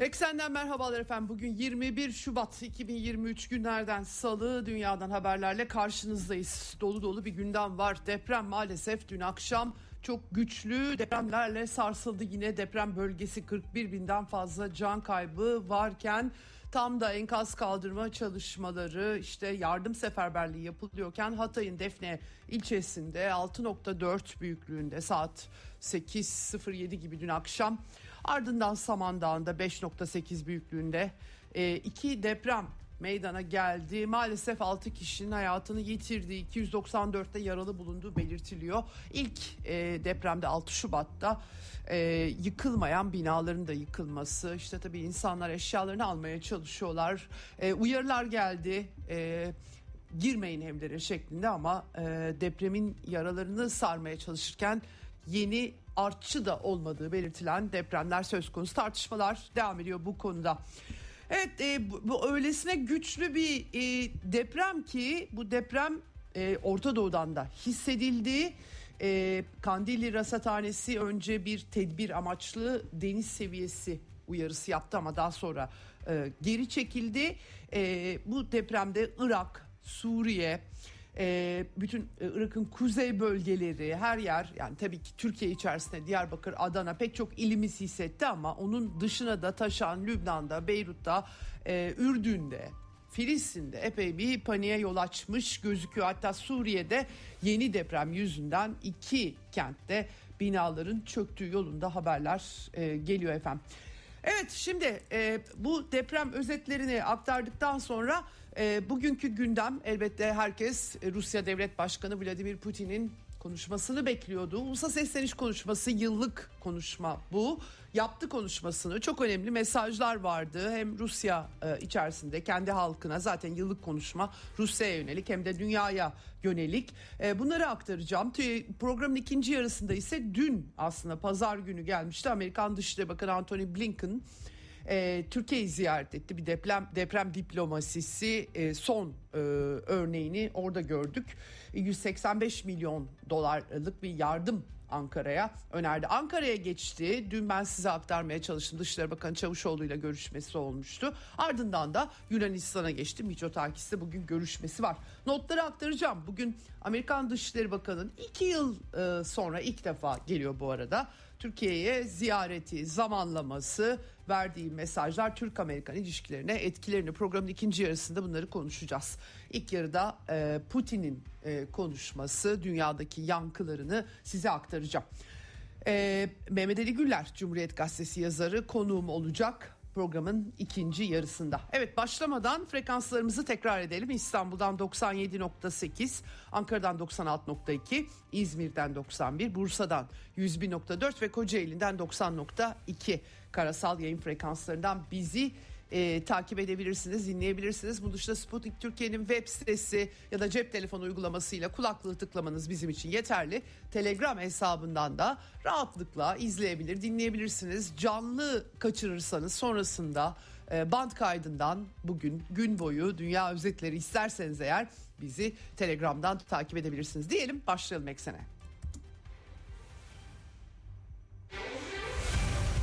Eksenden merhabalar efendim. Bugün 21 Şubat 2023 günlerden salı dünyadan haberlerle karşınızdayız. Dolu dolu bir gündem var. Deprem maalesef dün akşam çok güçlü depremlerle sarsıldı. Yine deprem bölgesi 41 binden fazla can kaybı varken tam da enkaz kaldırma çalışmaları işte yardım seferberliği yapılıyorken Hatay'ın Defne ilçesinde 6.4 büyüklüğünde saat 8.07 gibi dün akşam ardından Samandağ'ında 5.8 büyüklüğünde e, iki deprem meydana geldi. Maalesef 6 kişinin hayatını yitirdiği 294'te yaralı bulunduğu belirtiliyor. İlk e, depremde 6 Şubat'ta e, yıkılmayan binaların da yıkılması işte tabii insanlar eşyalarını almaya çalışıyorlar. E, uyarılar geldi. E, girmeyin evlere şeklinde ama e, depremin yaralarını sarmaya çalışırken yeni artçı da olmadığı belirtilen depremler söz konusu tartışmalar devam ediyor bu konuda. Evet e, bu, bu öylesine güçlü bir e, deprem ki bu deprem e, Orta Doğu'dan da hissedildi. E, Kandilli Rasathanesi önce bir tedbir amaçlı deniz seviyesi uyarısı yaptı ama daha sonra e, geri çekildi. E, bu depremde Irak, Suriye, e, bütün e, Irak'ın kuzey bölgeleri her yer yani tabii ki Türkiye içerisinde Diyarbakır, Adana pek çok ilimiz hissetti ama onun dışına da taşan Lübnan'da, Beyrut'ta, e, Ürdün'de, Filistin'de epey bir paniğe yol açmış gözüküyor. Hatta Suriye'de yeni deprem yüzünden iki kentte binaların çöktüğü yolunda haberler e, geliyor efendim. Evet şimdi e, bu deprem özetlerini aktardıktan sonra e, bugünkü gündem elbette herkes e, Rusya Devlet Başkanı Vladimir Putin'in konuşmasını bekliyordu. Ulusal sesleniş konuşması yıllık konuşma bu. Yaptı konuşmasını çok önemli mesajlar vardı. Hem Rusya e, içerisinde kendi halkına zaten yıllık konuşma Rusya'ya yönelik hem de dünyaya yönelik. E, bunları aktaracağım. Programın ikinci yarısında ise dün aslında pazar günü gelmişti. Amerikan Dışişleri Bakanı Antony Blinken e, Türkiye'yi ziyaret etti. Bir deprem deprem diplomasisi e, son örneğini orada gördük. 185 milyon dolarlık bir yardım Ankara'ya önerdi. Ankara'ya geçti. Dün ben size aktarmaya çalıştım. Dışişleri Bakanı Çavuşoğlu ile görüşmesi olmuştu. Ardından da Yunanistan'a geçti. Mitsotakis'te bugün görüşmesi var. Notları aktaracağım. Bugün Amerikan Dışişleri Bakanı'nın iki yıl e, sonra ilk defa geliyor bu arada. Türkiye'ye ziyareti, zamanlaması, verdiği mesajlar Türk-Amerikan ilişkilerine etkilerini programın ikinci yarısında bunları konuşacağız. İlk yarıda e, Putin'in e, konuşması, dünyadaki yankılarını size aktaracağım. E, Mehmet Ali Güller, Cumhuriyet Gazetesi yazarı konuğum olacak programın ikinci yarısında. Evet başlamadan frekanslarımızı tekrar edelim. İstanbul'dan 97.8, Ankara'dan 96.2, İzmir'den 91, Bursa'dan 101.4 ve Kocaeli'nden 90.2 karasal yayın frekanslarından bizi e, takip edebilirsiniz, dinleyebilirsiniz. Bu dışında Sputnik Türkiye'nin web sitesi ya da cep telefonu uygulamasıyla kulaklığı tıklamanız bizim için yeterli. Telegram hesabından da rahatlıkla izleyebilir, dinleyebilirsiniz. Canlı kaçırırsanız sonrasında e, band kaydından bugün gün boyu dünya özetleri isterseniz eğer bizi Telegram'dan takip edebilirsiniz. Diyelim başlayalım eksene.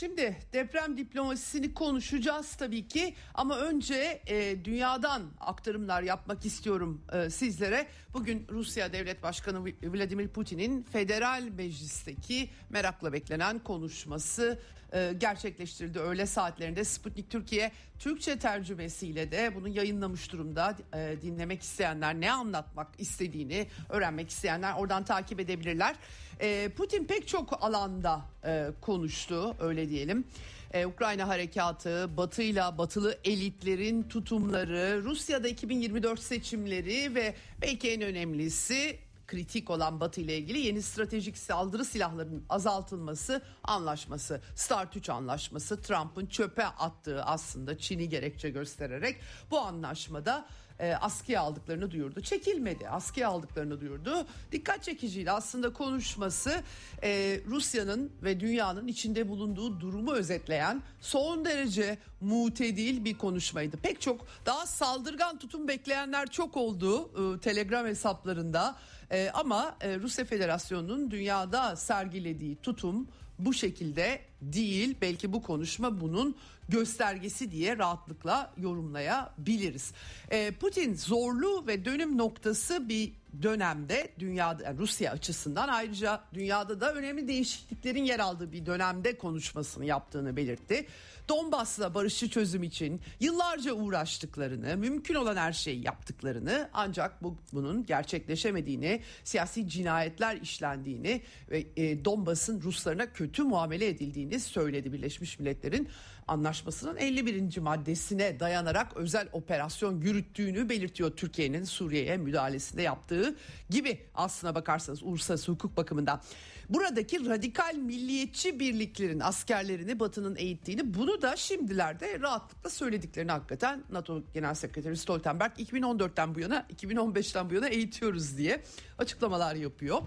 Şimdi deprem diplomasisini konuşacağız tabii ki ama önce e, dünyadan aktarımlar yapmak istiyorum e, sizlere. Bugün Rusya Devlet Başkanı Vladimir Putin'in federal meclisteki merakla beklenen konuşması e, gerçekleştirildi. Öğle saatlerinde Sputnik Türkiye Türkçe tercümesiyle de bunu yayınlamış durumda. E, dinlemek isteyenler ne anlatmak istediğini öğrenmek isteyenler oradan takip edebilirler. E, Putin pek çok alanda e, konuştu öyle diyelim. Ee, Ukrayna harekatı, batıyla batılı elitlerin tutumları, Rusya'da 2024 seçimleri ve belki en önemlisi kritik olan Batı ile ilgili yeni stratejik saldırı silahlarının azaltılması anlaşması. Start 3 anlaşması Trump'ın çöpe attığı aslında Çin'i gerekçe göstererek bu anlaşmada e, askıya aldıklarını duyurdu. Çekilmedi askıya aldıklarını duyurdu. Dikkat çekiciydi aslında konuşması e, Rusya'nın ve dünyanın içinde bulunduğu durumu özetleyen son derece mutedil bir konuşmaydı. Pek çok daha saldırgan tutum bekleyenler çok oldu e, Telegram hesaplarında. E, ama e, Rusya Federasyonu'nun dünyada sergilediği tutum bu şekilde değil. Belki bu konuşma bunun göstergesi diye rahatlıkla yorumlayabiliriz. E, Putin zorlu ve dönüm noktası bir dönemde dünyada yani Rusya açısından ayrıca dünyada da önemli değişikliklerin yer aldığı bir dönemde konuşmasını yaptığını belirtti. Donbas'la barışçı çözüm için yıllarca uğraştıklarını, mümkün olan her şeyi yaptıklarını ancak bu, bunun gerçekleşemediğini, siyasi cinayetler işlendiğini ve e, Donbas'ın Ruslarına kötü muamele edildiğini söyledi Birleşmiş Milletler'in anlaşmasının 51. maddesine dayanarak özel operasyon yürüttüğünü belirtiyor Türkiye'nin Suriye'ye müdahalesinde yaptığı gibi aslına bakarsanız uluslararası hukuk bakımından. Buradaki radikal milliyetçi birliklerin askerlerini Batı'nın eğittiğini bunu da şimdilerde rahatlıkla söylediklerini hakikaten NATO Genel Sekreteri Stoltenberg 2014'ten bu yana 2015'ten bu yana eğitiyoruz diye açıklamalar yapıyor.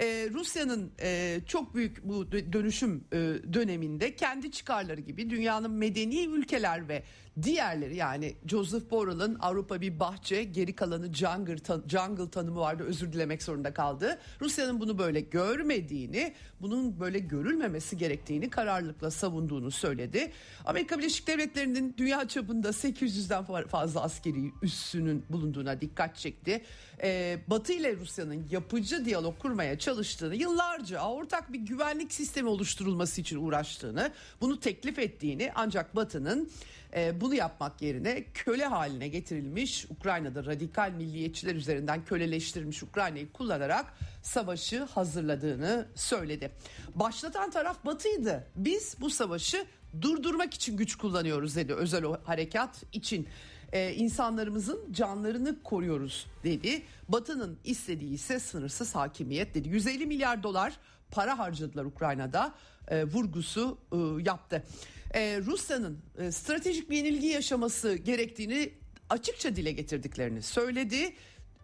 Ee, Rusya'nın e, çok büyük bu dönüşüm e, döneminde kendi çıkarları gibi dünyanın medeni ülkeler ve diğerleri yani Joseph Borrell'ın Avrupa bir bahçe geri kalanı jungle, tan- jungle tanımı vardı özür dilemek zorunda kaldı. Rusya'nın bunu böyle görmediğini bunun böyle görülmemesi gerektiğini kararlılıkla savunduğunu söyledi. Amerika Birleşik Devletleri'nin dünya çapında 800'den fazla askeri üssünün bulunduğuna dikkat çekti. Ee, Batı ile Rusya'nın yapıcı diyalog kurmaya çalıştığını yıllarca ortak bir güvenlik sistemi oluşturulması için uğraştığını bunu teklif ettiğini ancak Batı'nın e, bunu yapmak yerine köle haline getirilmiş Ukrayna'da radikal milliyetçiler üzerinden köleleştirilmiş Ukrayna'yı kullanarak savaşı hazırladığını söyledi. Başlatan taraf Batı'ydı. Biz bu savaşı durdurmak için güç kullanıyoruz dedi özel harekat için. Ee, insanlarımızın canlarını koruyoruz dedi. Batı'nın istediği ise sınırsız hakimiyet dedi. 150 milyar dolar para harcadılar Ukrayna'da e, vurgusu e, yaptı e, Rusya'nın e, stratejik bir yenilgi yaşaması gerektiğini açıkça dile getirdiklerini söyledi.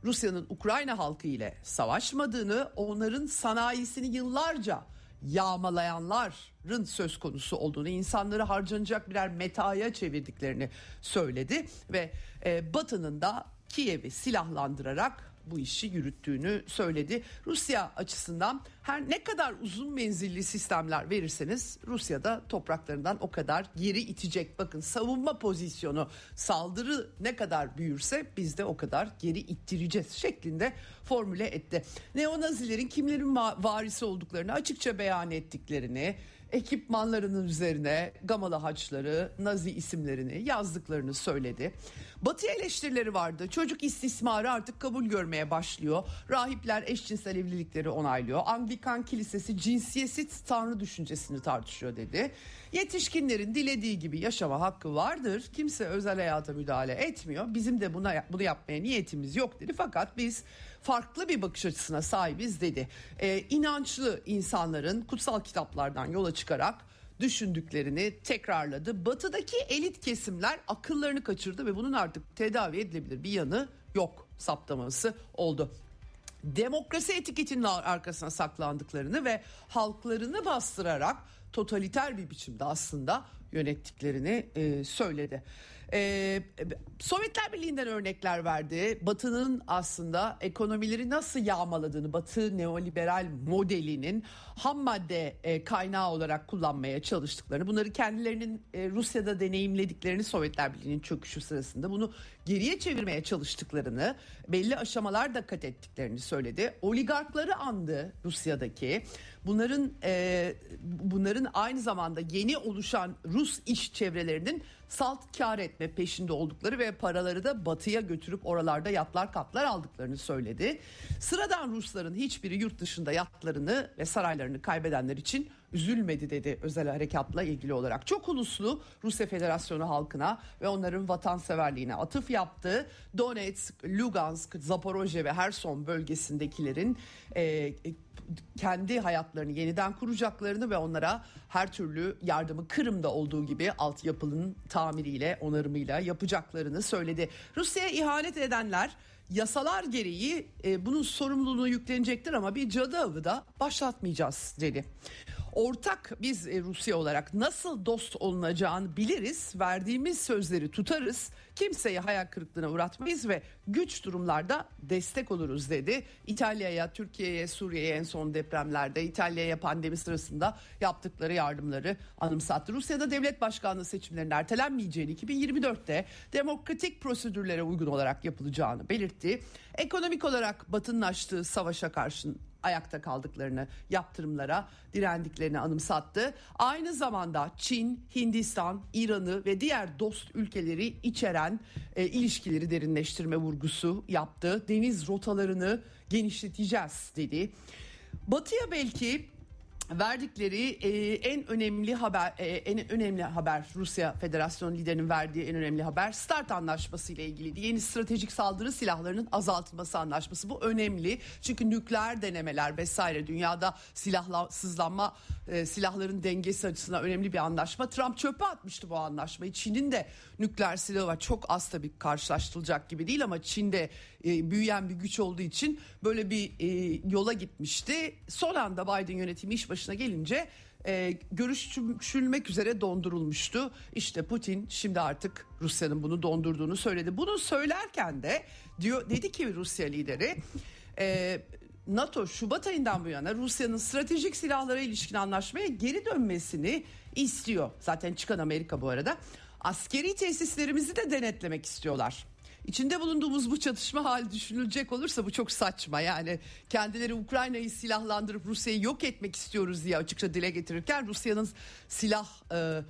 Rusya'nın Ukrayna halkı ile savaşmadığını, onların sanayisini yıllarca yağmalayanların söz konusu olduğunu, insanları harcanacak birer metaya çevirdiklerini söyledi ve e, Batı'nın da Kiev'i silahlandırarak bu işi yürüttüğünü söyledi. Rusya açısından her ne kadar uzun menzilli sistemler verirseniz Rusya'da topraklarından o kadar geri itecek. Bakın savunma pozisyonu saldırı ne kadar büyürse biz de o kadar geri ittireceğiz şeklinde formüle etti. Neonazilerin kimlerin varisi olduklarını açıkça beyan ettiklerini ekipmanlarının üzerine Gamalı haçları, Nazi isimlerini yazdıklarını söyledi. Batı eleştirileri vardı. Çocuk istismarı artık kabul görmeye başlıyor. Rahipler eşcinsel evlilikleri onaylıyor. Anglikan Kilisesi cinsiyetsiz tanrı düşüncesini tartışıyor dedi. Yetişkinlerin dilediği gibi yaşama hakkı vardır. Kimse özel hayata müdahale etmiyor. Bizim de buna bunu yapmaya niyetimiz yok dedi. Fakat biz farklı bir bakış açısına sahibiz dedi. Ee, inançlı insanların kutsal kitaplardan yola çıkarak düşündüklerini tekrarladı. Batıdaki elit kesimler akıllarını kaçırdı ve bunun artık tedavi edilebilir bir yanı yok saptaması oldu demokrasi etiketinin arkasına saklandıklarını ve halklarını bastırarak totaliter bir biçimde aslında yönettiklerini e, söyledi. Ee, Sovyetler Birliği'nden örnekler verdi. Batı'nın aslında ekonomileri nasıl yağmaladığını, Batı neoliberal modelinin ham madde e, kaynağı olarak kullanmaya çalıştıklarını, bunları kendilerinin e, Rusya'da deneyimlediklerini Sovyetler Birliği'nin çöküşü sırasında bunu geriye çevirmeye çalıştıklarını, belli aşamalar da kat ettiklerini söyledi. Oligarkları andı Rusya'daki. Bunların e, bunların aynı zamanda yeni oluşan Rus iş çevrelerinin salt kar etme peşinde oldukları ve paraları da batıya götürüp oralarda yatlar katlar aldıklarını söyledi. Sıradan Rusların hiçbiri yurt dışında yatlarını ve saraylarını kaybedenler için üzülmedi dedi özel harekatla ilgili olarak. Çok uluslu Rusya Federasyonu halkına ve onların vatanseverliğine atıf yaptı. Donetsk, Lugansk, Zaporojye ve Herson bölgesindekilerin e, kendi hayatlarını yeniden kuracaklarını ve onlara her türlü yardımı Kırım'da olduğu gibi altyapının tamiriyle, onarımıyla yapacaklarını söyledi. Rusya'ya ihanet edenler yasalar gereği e, bunun sorumluluğunu yüklenecektir ama bir cadı avı da başlatmayacağız dedi ortak biz e, Rusya olarak nasıl dost olunacağını biliriz. Verdiğimiz sözleri tutarız. Kimseyi hayal kırıklığına uğratmayız ve güç durumlarda destek oluruz dedi. İtalya'ya, Türkiye'ye, Suriye'ye en son depremlerde, İtalya'ya pandemi sırasında yaptıkları yardımları anımsattı. Rusya'da devlet başkanlığı seçimlerinin ertelenmeyeceğini 2024'te demokratik prosedürlere uygun olarak yapılacağını belirtti. Ekonomik olarak Batı'nın açtığı savaşa karşı ayakta kaldıklarını, yaptırımlara direndiklerini anımsattı. Aynı zamanda Çin, Hindistan, İran'ı ve diğer dost ülkeleri içeren e, ilişkileri derinleştirme vurgusu yaptı. Deniz rotalarını genişleteceğiz dedi. Batı'ya belki verdikleri e, en önemli haber e, en önemli haber Rusya Federasyonu liderinin verdiği en önemli haber START anlaşması ile ilgiliydi. Yeni stratejik saldırı silahlarının azaltılması anlaşması. Bu önemli çünkü nükleer denemeler vesaire dünyada silahsızlanma e, silahların dengesi açısından önemli bir anlaşma. Trump çöpe atmıştı bu anlaşmayı. Çin'in de nükleer silahı var. Çok az tabii karşılaştırılacak gibi değil ama Çin'de e, büyüyen bir güç olduğu için böyle bir e, yola gitmişti. Son anda Biden yönetimi iş başına gelince e, görüşülmek üzere dondurulmuştu. İşte Putin şimdi artık Rusya'nın bunu dondurduğunu söyledi. Bunu söylerken de diyor dedi ki Rusya lideri e, NATO Şubat ayından bu yana Rusya'nın stratejik silahlara ilişkin anlaşmaya geri dönmesini istiyor. Zaten çıkan Amerika bu arada. Askeri tesislerimizi de denetlemek istiyorlar. İçinde bulunduğumuz bu çatışma hali düşünülecek olursa bu çok saçma. Yani kendileri Ukrayna'yı silahlandırıp Rusya'yı yok etmek istiyoruz diye açıkça dile getirirken Rusya'nın silah e,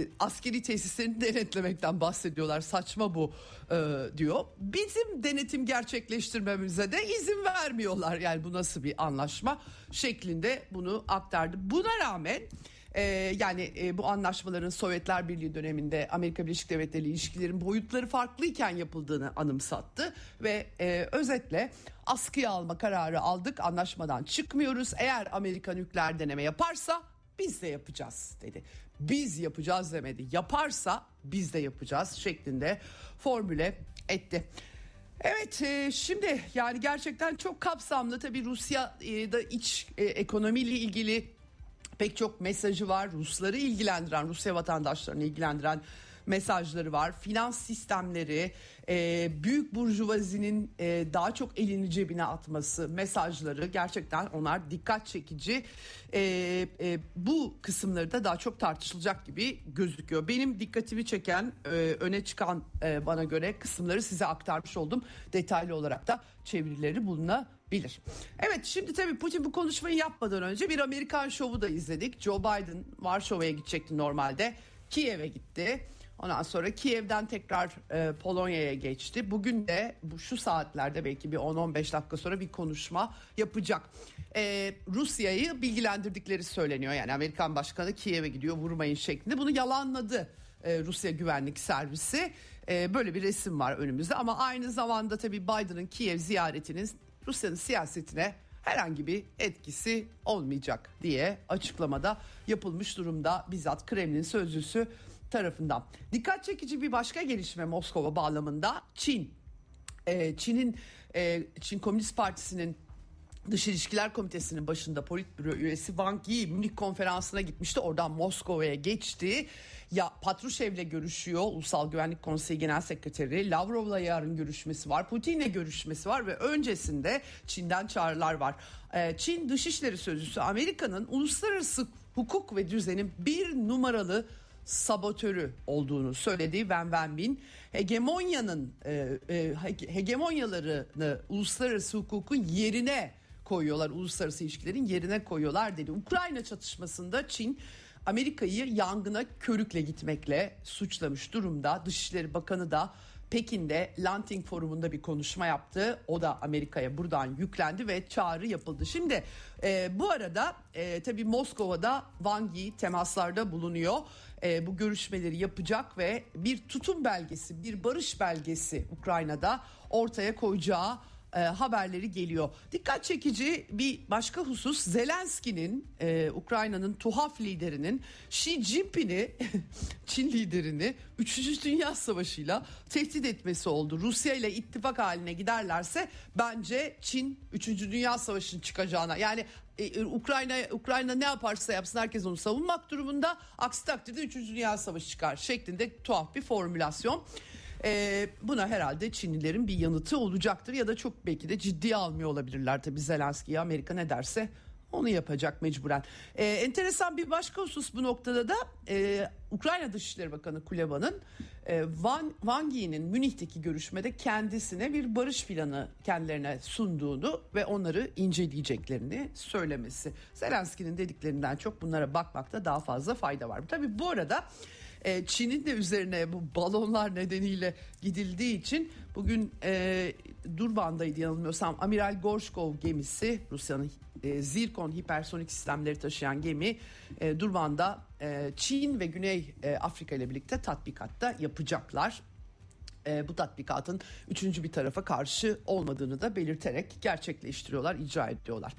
askeri tesislerini denetlemekten bahsediyorlar. Saçma bu e, diyor. Bizim denetim gerçekleştirmemize de izin vermiyorlar. Yani bu nasıl bir anlaşma şeklinde bunu aktardı. Buna rağmen ee, yani e, bu anlaşmaların Sovyetler Birliği döneminde Amerika Birleşik Devletleri ilişkilerin boyutları farklıyken yapıldığını anımsattı ve e, özetle askıya alma kararı aldık anlaşmadan çıkmıyoruz eğer Amerika nükleer deneme yaparsa biz de yapacağız dedi. Biz yapacağız demedi yaparsa biz de yapacağız şeklinde formüle etti. Evet e, şimdi yani gerçekten çok kapsamlı tabii Rusya'da iç e, ekonomiyle ilgili pek çok mesajı var. Rusları ilgilendiren, Rusya vatandaşlarını ilgilendiren mesajları var. Finans sistemleri, e, büyük burjuvazinin e, daha çok elini cebine atması mesajları gerçekten onlar dikkat çekici. E, e, bu kısımları da daha çok tartışılacak gibi gözüküyor. Benim dikkatimi çeken, e, öne çıkan e, bana göre kısımları size aktarmış oldum. Detaylı olarak da çevirileri bulunabilir bilir. Evet şimdi tabii Putin bu konuşmayı yapmadan önce bir Amerikan şovu da izledik. Joe Biden Varşova'ya gidecekti normalde. Kiev'e gitti. Ondan sonra Kiev'den tekrar e, Polonya'ya geçti. Bugün de bu şu saatlerde belki bir 10-15 dakika sonra bir konuşma yapacak. E, Rusya'yı bilgilendirdikleri söyleniyor. Yani Amerikan Başkanı Kiev'e gidiyor vurmayın şeklinde. Bunu yalanladı e, Rusya Güvenlik Servisi. E, böyle bir resim var önümüzde ama aynı zamanda tabii Biden'ın Kiev ziyaretinin Rusya'nın siyasetine herhangi bir etkisi olmayacak diye açıklamada yapılmış durumda bizzat Kremlin sözcüsü tarafından. Dikkat çekici bir başka gelişme Moskova bağlamında Çin. Ee, Çin'in e, Çin Komünist Partisi'nin Dış İlişkiler Komitesi'nin başında politbüro üyesi Wang Yi Münih konferansına gitmişti. Oradan Moskova'ya geçti. Ya Patrushev'le görüşüyor. Ulusal Güvenlik Konseyi Genel Sekreteri. Lavrov'la yarın görüşmesi var. Putin'le görüşmesi var ve öncesinde Çin'den çağrılar var. Ee, Çin Dışişleri Sözcüsü Amerika'nın uluslararası hukuk ve düzenin bir numaralı sabotörü olduğunu söyledi Wen Wenbin. Hegemonyanın e, e, hegemonyalarını uluslararası hukukun yerine koyuyorlar. Uluslararası ilişkilerin yerine koyuyorlar dedi. Ukrayna çatışmasında Çin Amerika'yı yangına körükle gitmekle suçlamış durumda. Dışişleri Bakanı da Pekin'de Lanting Forumu'nda bir konuşma yaptı. O da Amerika'ya buradan yüklendi ve çağrı yapıldı. Şimdi e, bu arada e, tabii Moskova'da Wang Yi temaslarda bulunuyor. E, bu görüşmeleri yapacak ve bir tutum belgesi, bir barış belgesi Ukrayna'da ortaya koyacağı e, haberleri geliyor. Dikkat çekici bir başka husus Zelenski'nin e, Ukrayna'nın tuhaf liderinin Xi Jinping'i Çin liderini 3. Dünya Savaşı'yla tehdit etmesi oldu. Rusya ile ittifak haline giderlerse bence Çin 3. Dünya Savaşı'nın çıkacağına yani e, Ukrayna Ukrayna ne yaparsa yapsın herkes onu savunmak durumunda. Aksi takdirde 3. Dünya Savaşı çıkar şeklinde tuhaf bir formülasyon. E, buna herhalde Çinlilerin bir yanıtı olacaktır ya da çok belki de ciddiye almıyor olabilirler tabii Zelenski'ye Amerika ne derse onu yapacak mecburen. Ee, enteresan bir başka husus bu noktada da e, Ukrayna Dışişleri Bakanı Kuleba'nın e, Van, Van Yi'nin Münih'teki görüşmede kendisine bir barış planı kendilerine sunduğunu ve onları inceleyeceklerini söylemesi. Zelenski'nin dediklerinden çok bunlara bakmakta daha fazla fayda var. Tabii bu arada e, Çin'in de üzerine bu balonlar nedeniyle gidildiği için bugün e, Durban'daydı yanılmıyorsam. Amiral Gorshkov gemisi Rusya'nın e, Zirkon hipersonik sistemleri taşıyan gemi e, Durban'da e, Çin ve Güney e, Afrika ile birlikte tatbikatta yapacaklar e, bu tatbikatın üçüncü bir tarafa karşı olmadığını da belirterek gerçekleştiriyorlar, icra ediyorlar.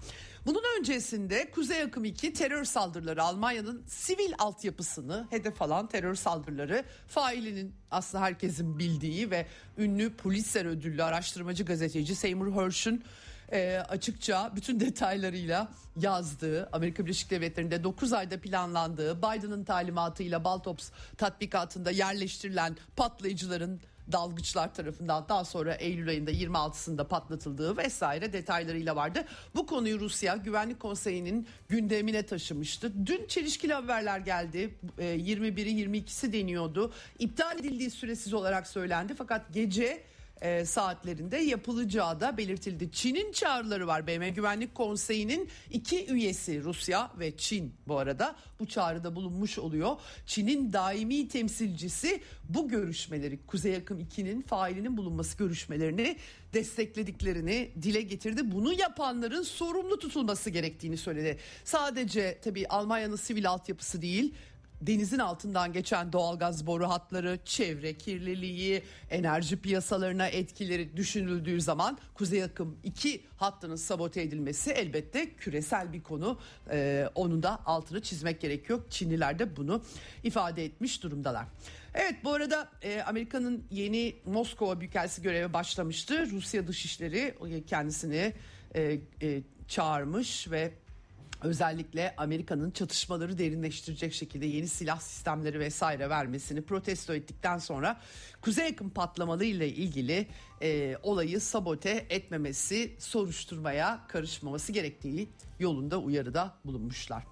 Bunun öncesinde Kuzey Akım 2 terör saldırıları Almanya'nın sivil altyapısını hedef alan terör saldırıları failinin aslında herkesin bildiği ve ünlü Pulitzer ödüllü araştırmacı gazeteci Seymour Hersh'ün e, açıkça bütün detaylarıyla yazdığı Amerika Birleşik Devletleri'nde 9 ayda planlandığı Biden'ın talimatıyla Baltops tatbikatında yerleştirilen patlayıcıların dalgıçlar tarafından daha sonra Eylül ayında 26'sında patlatıldığı vesaire detaylarıyla vardı. Bu konuyu Rusya Güvenlik Konseyi'nin gündemine taşımıştı. Dün çelişkili haberler geldi. 21'i e, 22'si deniyordu. İptal edildiği süresiz olarak söylendi fakat gece e, saatlerinde yapılacağı da belirtildi. Çin'in çağrıları var. BM Güvenlik Konseyi'nin iki üyesi Rusya ve Çin bu arada bu çağrıda bulunmuş oluyor. Çin'in daimi temsilcisi bu görüşmeleri Kuzey Akım 2'nin failinin bulunması görüşmelerini desteklediklerini dile getirdi. Bunu yapanların sorumlu tutulması gerektiğini söyledi. Sadece tabii Almanya'nın sivil altyapısı değil denizin altından geçen doğalgaz boru hatları, çevre kirliliği, enerji piyasalarına etkileri düşünüldüğü zaman Kuzey Akım 2 hattının sabote edilmesi elbette küresel bir konu. Ee, onun da altını çizmek gerekiyor. Çinliler de bunu ifade etmiş durumdalar. Evet bu arada e, Amerika'nın yeni Moskova Büyükelçisi göreve başlamıştı. Rusya Dışişleri kendisini e, e, çağırmış ve özellikle Amerika'nın çatışmaları derinleştirecek şekilde yeni silah sistemleri vesaire vermesini protesto ettikten sonra Kuzey Akım patlamalı ile ilgili e, olayı sabote etmemesi, soruşturmaya karışmaması gerektiği yolunda uyarıda bulunmuşlar.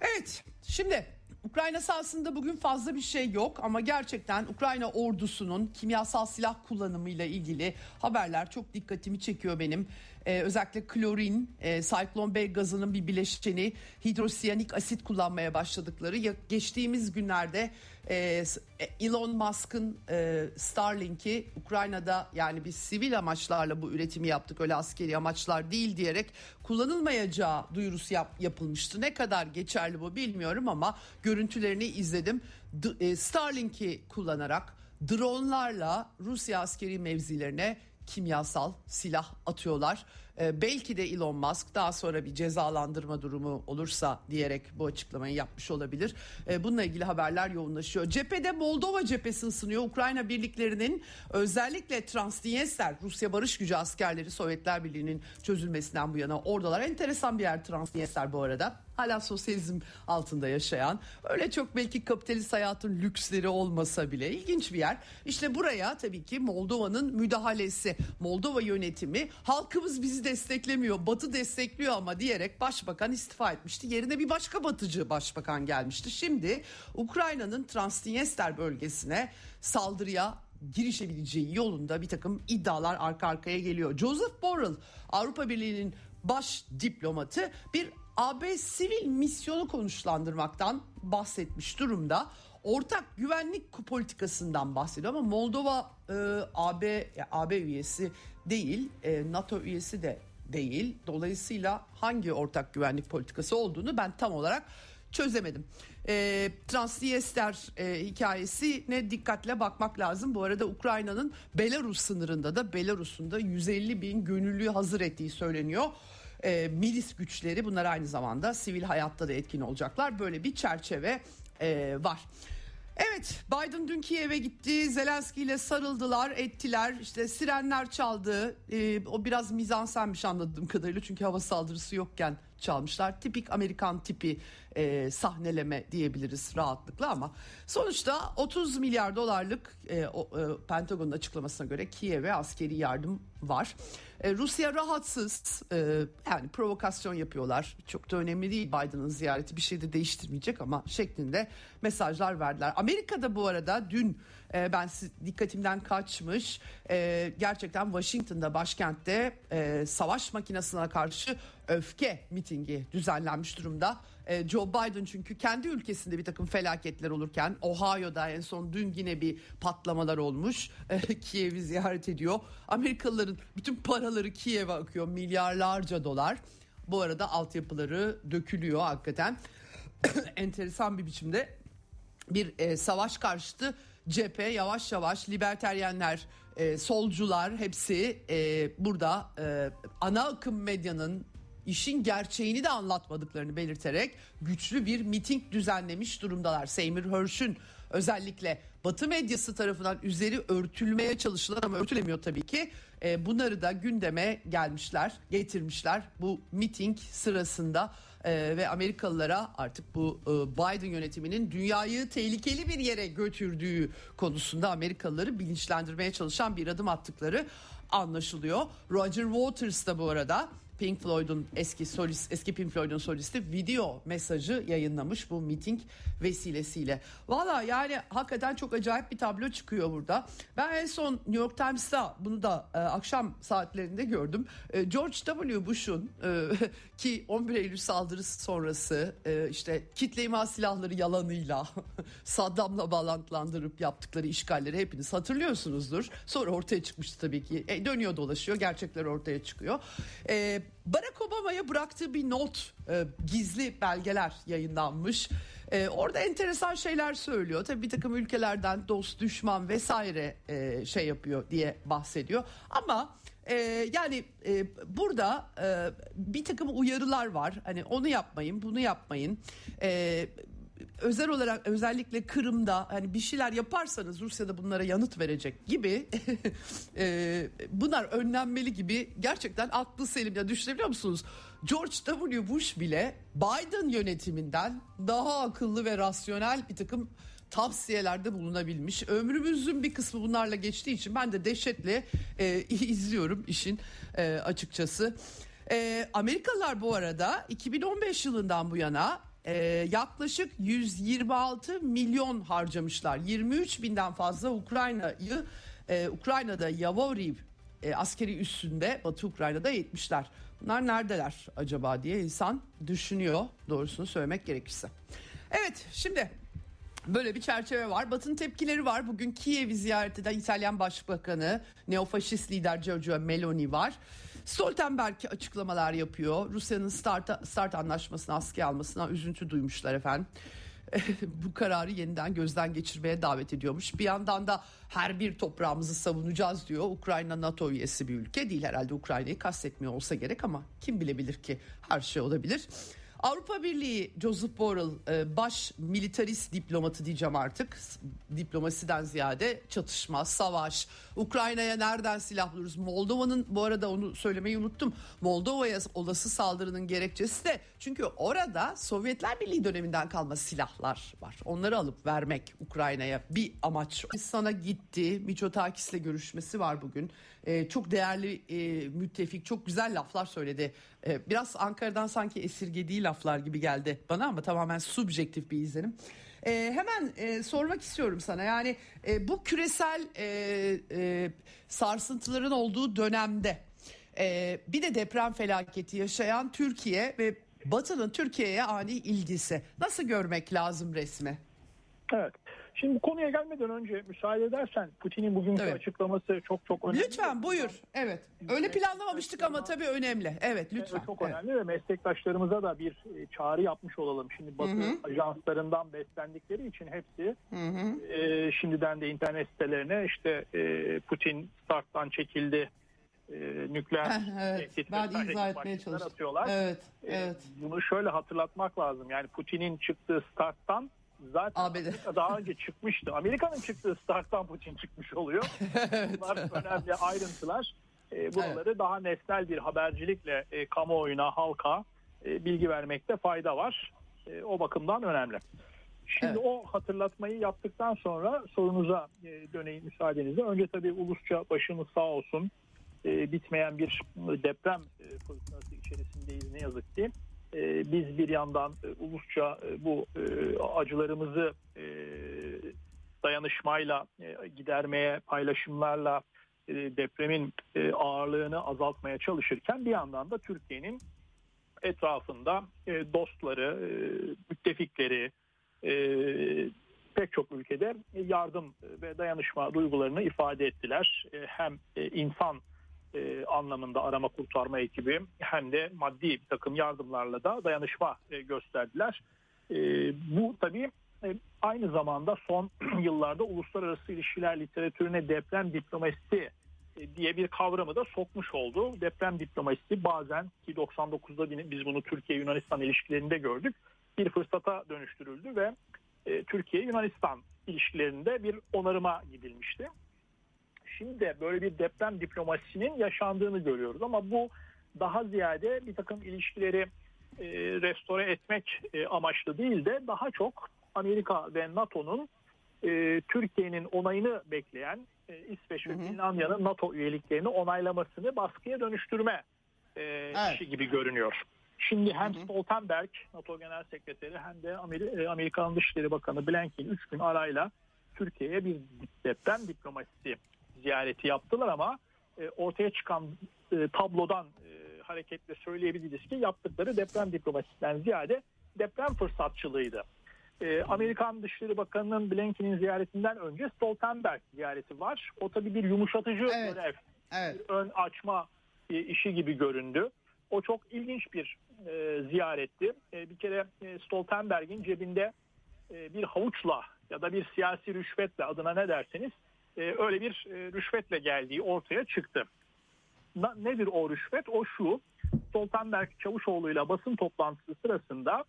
Evet şimdi Ukrayna sahasında bugün fazla bir şey yok ama gerçekten Ukrayna ordusunun kimyasal silah kullanımıyla ilgili haberler çok dikkatimi çekiyor benim e, özellikle klorin, e, Cyclone B gazının bir bileşeni hidrosiyanik asit kullanmaya başladıkları ya, geçtiğimiz günlerde e, e, Elon Musk'ın e, Starlink'i Ukrayna'da yani biz sivil amaçlarla bu üretimi yaptık öyle askeri amaçlar değil diyerek kullanılmayacağı duyurusu yap, yapılmıştı. Ne kadar geçerli bu bilmiyorum ama görüntülerini izledim. D- e, Starlink'i kullanarak dronlarla Rusya askeri mevzilerine kimyasal silah atıyorlar. Ee, belki de Elon Musk daha sonra bir cezalandırma durumu olursa diyerek bu açıklamayı yapmış olabilir. Ee, bununla ilgili haberler yoğunlaşıyor. Cephede Moldova cephesi ısınıyor. Ukrayna birliklerinin özellikle Transnistria Rusya barış gücü askerleri Sovyetler Birliği'nin çözülmesinden bu yana oradalar. Enteresan bir yer Transnistria bu arada hala sosyalizm altında yaşayan öyle çok belki kapitalist hayatın lüksleri olmasa bile ilginç bir yer. İşte buraya tabii ki Moldova'nın müdahalesi Moldova yönetimi halkımız bizi desteklemiyor batı destekliyor ama diyerek başbakan istifa etmişti. Yerine bir başka batıcı başbakan gelmişti. Şimdi Ukrayna'nın Transnistria bölgesine saldırıya girişebileceği yolunda bir takım iddialar arka arkaya geliyor. Joseph Borrell Avrupa Birliği'nin baş diplomatı bir AB sivil misyonu konuşlandırmaktan bahsetmiş durumda. Ortak güvenlik politikasından bahsediyor ama Moldova e, AB AB üyesi değil, e, NATO üyesi de değil. Dolayısıyla hangi ortak güvenlik politikası olduğunu ben tam olarak çözemedim. E, Transnistria e, hikayesine dikkatle bakmak lazım. Bu arada Ukrayna'nın Belarus sınırında da Belarus'un da 150 bin gönüllü hazır ettiği söyleniyor. E, milis güçleri bunlar aynı zamanda sivil hayatta da etkin olacaklar. Böyle bir çerçeve e, var. Evet Biden dün Kiev'e gitti Zelenski ile sarıldılar ettiler. İşte sirenler çaldı. Ee, o biraz mizansenmiş anladığım kadarıyla. Çünkü hava saldırısı yokken çalmışlar tipik Amerikan tipi e, sahneleme diyebiliriz rahatlıkla ama sonuçta 30 milyar dolarlık e, o, e, Pentagon'un açıklamasına göre Kiev'e askeri yardım var. E, Rusya rahatsız e, yani provokasyon yapıyorlar çok da önemli değil Biden'ın ziyareti bir şey de değiştirmeyecek ama şeklinde mesajlar verdiler. Amerika'da bu arada dün e, ben dikkatimden kaçmış e, gerçekten Washington'da başkentte e, savaş makinesine karşı öfke mitingi düzenlenmiş durumda. E, Joe Biden çünkü kendi ülkesinde bir takım felaketler olurken Ohio'da en son dün yine bir patlamalar olmuş. E, Kiev'i ziyaret ediyor. Amerikalıların bütün paraları Kiev'e akıyor milyarlarca dolar. Bu arada altyapıları dökülüyor hakikaten. Enteresan bir biçimde bir e, savaş karşıtı cephe yavaş yavaş liberteryenler, e, solcular hepsi e, burada e, ana akım medyanın işin gerçeğini de anlatmadıklarını belirterek güçlü bir miting düzenlemiş durumdalar. Seymour Hersh'ün özellikle Batı medyası tarafından üzeri örtülmeye çalışılan ama örtülemiyor tabii ki. E, bunları da gündeme gelmişler, getirmişler bu miting sırasında e, ve Amerikalılara artık bu e, Biden yönetiminin dünyayı tehlikeli bir yere götürdüğü konusunda Amerikalıları bilinçlendirmeye çalışan bir adım attıkları anlaşılıyor. Roger Waters da bu arada Pink Floyd'un eski solist, eski Pink Floyd'un solisti video mesajı yayınlamış bu miting vesilesiyle. Valla yani hakikaten çok acayip bir tablo çıkıyor burada. Ben en son New York Times'ta bunu da e, akşam saatlerinde gördüm. E, George W. Bush'un e, ki 11 Eylül saldırısı sonrası e, işte kitle imha silahları yalanıyla Saddam'la bağlantılandırıp yaptıkları işgalleri hepiniz hatırlıyorsunuzdur. Sonra ortaya çıkmıştı tabii ki. E, dönüyor dolaşıyor gerçekler ortaya çıkıyor. E, Barack Obama'ya bıraktığı bir not e, gizli belgeler yayınlanmış. E, orada enteresan şeyler söylüyor. Tabii bir takım ülkelerden dost, düşman vesaire e, şey yapıyor diye bahsediyor. Ama e, yani e, burada e, bir takım uyarılar var. Hani onu yapmayın, bunu yapmayın. E, özel olarak özellikle Kırım'da hani bir şeyler yaparsanız Rusya'da bunlara yanıt verecek gibi e, bunlar önlenmeli gibi gerçekten aklı selim ya düşünebiliyor musunuz? George W. Bush bile Biden yönetiminden daha akıllı ve rasyonel bir takım tavsiyelerde bulunabilmiş. Ömrümüzün bir kısmı bunlarla geçtiği için ben de dehşetle e, izliyorum işin e, açıkçası. E, Amerikalılar bu arada 2015 yılından bu yana e, yaklaşık 126 milyon harcamışlar. 23 binden fazla Ukrayna'yı e, Ukrayna'da Yavoriv e, askeri üssünde Batı Ukrayna'da eğitmişler. Bunlar neredeler acaba diye insan düşünüyor doğrusunu söylemek gerekirse. Evet şimdi Böyle bir çerçeve var. Batın tepkileri var. Bugün Kiev'i ziyaret eden İtalyan Başbakanı neofaşist lider Giorgio Meloni var. Stoltenberg açıklamalar yapıyor. Rusya'nın start, start anlaşmasını askıya almasına üzüntü duymuşlar efendim. bu kararı yeniden gözden geçirmeye davet ediyormuş. Bir yandan da her bir toprağımızı savunacağız diyor. Ukrayna NATO üyesi bir ülke değil herhalde Ukrayna'yı kastetmiyor olsa gerek ama kim bilebilir ki her şey olabilir. Avrupa Birliği Joseph Borrell e, baş militarist diplomatı diyeceğim artık. Diplomasiden ziyade çatışma, savaş, Ukrayna'ya nereden silah buluruz? Moldova'nın bu arada onu söylemeyi unuttum. Moldova'ya olası saldırının gerekçesi de çünkü orada Sovyetler Birliği döneminden kalma silahlar var. Onları alıp vermek Ukrayna'ya bir amaç. Sana gitti. Miçotakis'le görüşmesi var bugün. Ee, çok değerli e, müttefik, çok güzel laflar söyledi. Ee, biraz Ankara'dan sanki esirgediği laflar gibi geldi bana ama tamamen subjektif bir izlenim. E, hemen e, sormak istiyorum sana yani e, bu küresel e, e, sarsıntıların olduğu dönemde e, bir de deprem felaketi yaşayan Türkiye ve Batı'nın Türkiye'ye ani ilgisi nasıl görmek lazım resmi? Evet. Şimdi bu konuya gelmeden önce müsaade edersen Putin'in bugünkü Evet. açıklaması çok çok önemli. Lütfen buyur. Evet. Öyle planlamamıştık ama tabii önemli. Evet lütfen. Evet, çok Evet. önemli ve meslektaşlarımıza da bir e, çağrı yapmış olalım. Şimdi Batı Hı hı. ajanslarından beslendikleri için hepsi e, şimdiden de internet sitelerine işte e, Putin starttan çekildi, e, nükleer evet. tehdit Ben izah etmeye çalıştım. atıyorlar. Evet. E, Evet. Bunu şöyle hatırlatmak lazım. Yani Putin'in çıktığı starttan zaten ABD. Amerika daha önce çıkmıştı. Amerika'nın çıktığı starttan Putin çıkmış oluyor. Bunlar önemli ayrıntılar. E, buraları daha nesnel bir habercilikle e, kamuoyuna, halka e, bilgi vermekte fayda var. E, o bakımdan önemli. Şimdi Evet. o hatırlatmayı yaptıktan sonra sorunuza e, döneyim müsaadenizle. Önce tabii ulusça başımız sağ olsun. E, bitmeyen bir deprem e, fırtınası içerisindeyiz ne yazık ki. E, biz bir yandan e, ulusça e, bu acılarımızı dayanışmayla gidermeye, paylaşımlarla depremin ağırlığını azaltmaya çalışırken bir yandan da Türkiye'nin etrafında dostları, müttefikleri, pek çok ülkede yardım ve dayanışma duygularını ifade ettiler. Hem insan e, anlamında arama kurtarma ekibi hem de maddi bir takım yardımlarla da dayanışma e, gösterdiler. E, bu tabii e, aynı zamanda son yıllarda uluslararası ilişkiler literatürüne deprem diplomasisi e, diye bir kavramı da sokmuş oldu. Deprem diplomasisi bazen ki 99'da bin- biz bunu Türkiye-Yunanistan ilişkilerinde gördük. Bir fırsata dönüştürüldü ve e, Türkiye-Yunanistan ilişkilerinde bir onarıma gidilmişti. Şimdi böyle bir deprem diplomasisinin yaşandığını görüyoruz ama bu daha ziyade bir takım ilişkileri e, restore etmek e, amaçlı değil de daha çok Amerika ve NATO'nun e, Türkiye'nin onayını bekleyen e, İsveç ve. Finlandiya'nın NATO üyeliklerini onaylamasını baskıya dönüştürme e, Evet. işi gibi görünüyor. Şimdi hem Hı hı. Stoltenberg, NATO Genel Sekreteri hem de Ameri- e, Amerikan Dışişleri Bakanı Blinken 3 gün arayla Türkiye'ye bir deprem diplomasisi ziyareti yaptılar ama e, ortaya çıkan e, tablodan e, hareketle söyleyebiliriz ki yaptıkları deprem diplomasisinden ziyade deprem fırsatçılığıydı. E, Amerikan Dışişleri Bakanı'nın Blinken'in ziyaretinden önce Stoltenberg ziyareti var. O tabii bir yumuşatıcı Evet. görev Evet. bir ön açma e, işi gibi göründü. O çok ilginç bir e, ziyaretti. E, bir kere e, Stoltenberg'in cebinde e, bir havuçla ya da bir siyasi rüşvetle adına ne derseniz öyle bir e, rüşvetle geldiği ortaya çıktı. Nedir o rüşvet? O şu. Stoltenberg Çavuşoğlu'yla basın toplantısı sırasında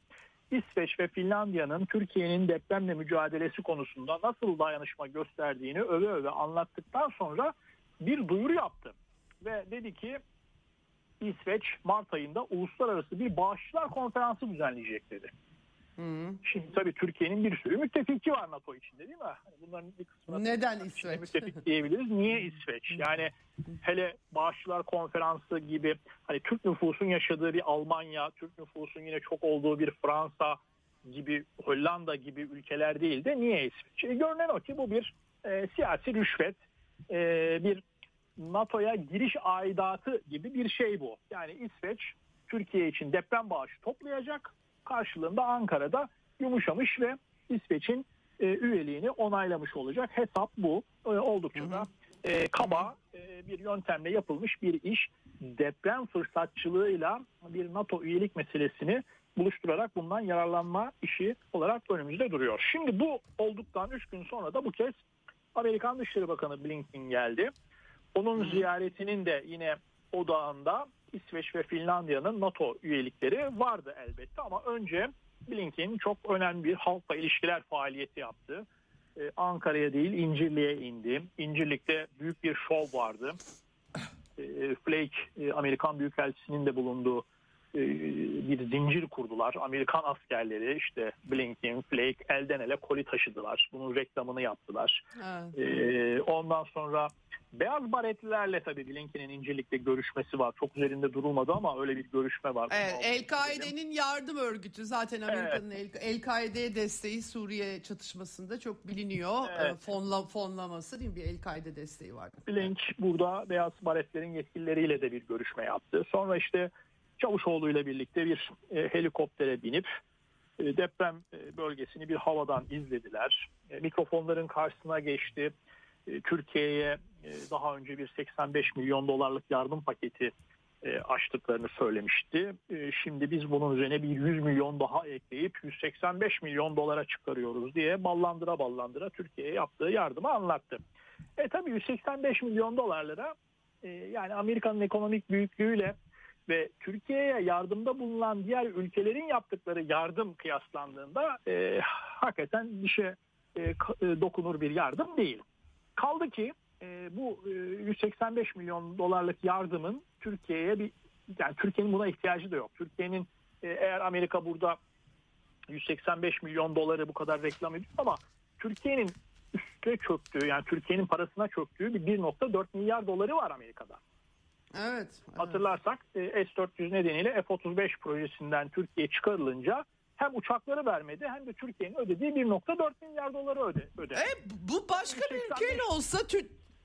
İsveç ve Finlandiya'nın Türkiye'nin depremle mücadelesi konusunda nasıl dayanışma gösterdiğini öve öve anlattıktan sonra bir duyuru yaptı. Ve dedi ki İsveç Mart ayında uluslararası bir bağışçılar konferansı düzenleyecek dedi. Hı. Şimdi tabii Türkiye'nin bir sürü müttefiki var NATO içinde değil mi? Hani bunların bir kısmına Neden İsveç? müttefik diyebiliriz. Niye İsveç? Yani hele Bağışçılar Konferansı gibi hani Türk nüfusun yaşadığı bir Almanya, Türk nüfusun yine çok olduğu bir Fransa gibi Hollanda gibi ülkeler değil de niye İsveç? E, görünen o ki bu bir e, siyasi rüşvet, e, bir NATO'ya giriş aidatı gibi bir şey bu. Yani İsveç Türkiye için deprem bağışı toplayacak. Karşılığında Ankara'da yumuşamış ve İsveç'in e, üyeliğini onaylamış olacak. Hesap bu. E, oldukça da e, kaba e, bir yöntemle yapılmış bir iş. Deprem fırsatçılığıyla bir NATO üyelik meselesini buluşturarak bundan yararlanma işi olarak önümüzde duruyor. Şimdi bu olduktan 3 gün sonra da bu kez Amerikan Dışişleri Bakanı Blinken geldi. Onun ziyaretinin de yine odağında İsveç ve Finlandiya'nın NATO üyelikleri vardı elbette ama önce Blinken çok önemli bir halkla ilişkiler faaliyeti yaptı. Ee, Ankara'ya değil İncirli'ye indi. İncirlik'te büyük bir şov vardı. Ee, Flake e, Amerikan Büyükelçisi'nin de bulunduğu e, bir zincir kurdular. Amerikan askerleri işte Blinken, Flake elden ele koli taşıdılar. Bunun reklamını yaptılar. Evet. Ee, ondan sonra beyaz baretlilerle tabii Blinken'in İncirlik'te görüşmesi var. Çok üzerinde durulmadı ama öyle bir görüşme var. Evet, El-Kaide'nin yardım örgütü zaten Amerika'nın El- El-Kaide'ye desteği Suriye çatışmasında çok biliniyor. Evet. Ee, Fonla, fonlaması değil mi? Bir El-Kaide desteği var. Blink burada beyaz baretlerin yetkilileriyle de bir görüşme yaptı. Sonra işte Çavuşoğlu ile birlikte bir e, helikoptere binip e, deprem e, bölgesini bir havadan izlediler. E, mikrofonların karşısına geçti. Türkiye'ye daha önce bir 85 milyon dolarlık yardım paketi açtıklarını söylemişti. Şimdi biz bunun üzerine bir 100 milyon daha ekleyip 185 milyon dolara çıkarıyoruz diye ballandıra ballandıra Türkiye'ye yaptığı yardımı anlattı. E tabii 185 milyon dolarlara yani Amerika'nın ekonomik büyüklüğüyle ve Türkiye'ye yardımda bulunan diğer ülkelerin yaptıkları yardım kıyaslandığında e, hakikaten bir şey e, dokunur bir yardım değil. Kaldı ki e, bu e, 185 milyon dolarlık yardımın Türkiye'ye bir yani Türkiye'nin buna ihtiyacı da yok. Türkiye'nin e, eğer Amerika burada 185 milyon doları bu kadar reklam ediyor ama Türkiye'nin üstte çöktüğü yani Türkiye'nin parasına çöktüğü bir 1.4 milyar doları var Amerika'da. Evet, evet. Hatırlarsak e, S-400 nedeniyle F-35 projesinden Türkiye çıkarılınca hem uçakları vermedi hem de Türkiye'nin ödediği 1.4 milyar doları öde, ödedi. E, bu başka bir ülkeyle olsa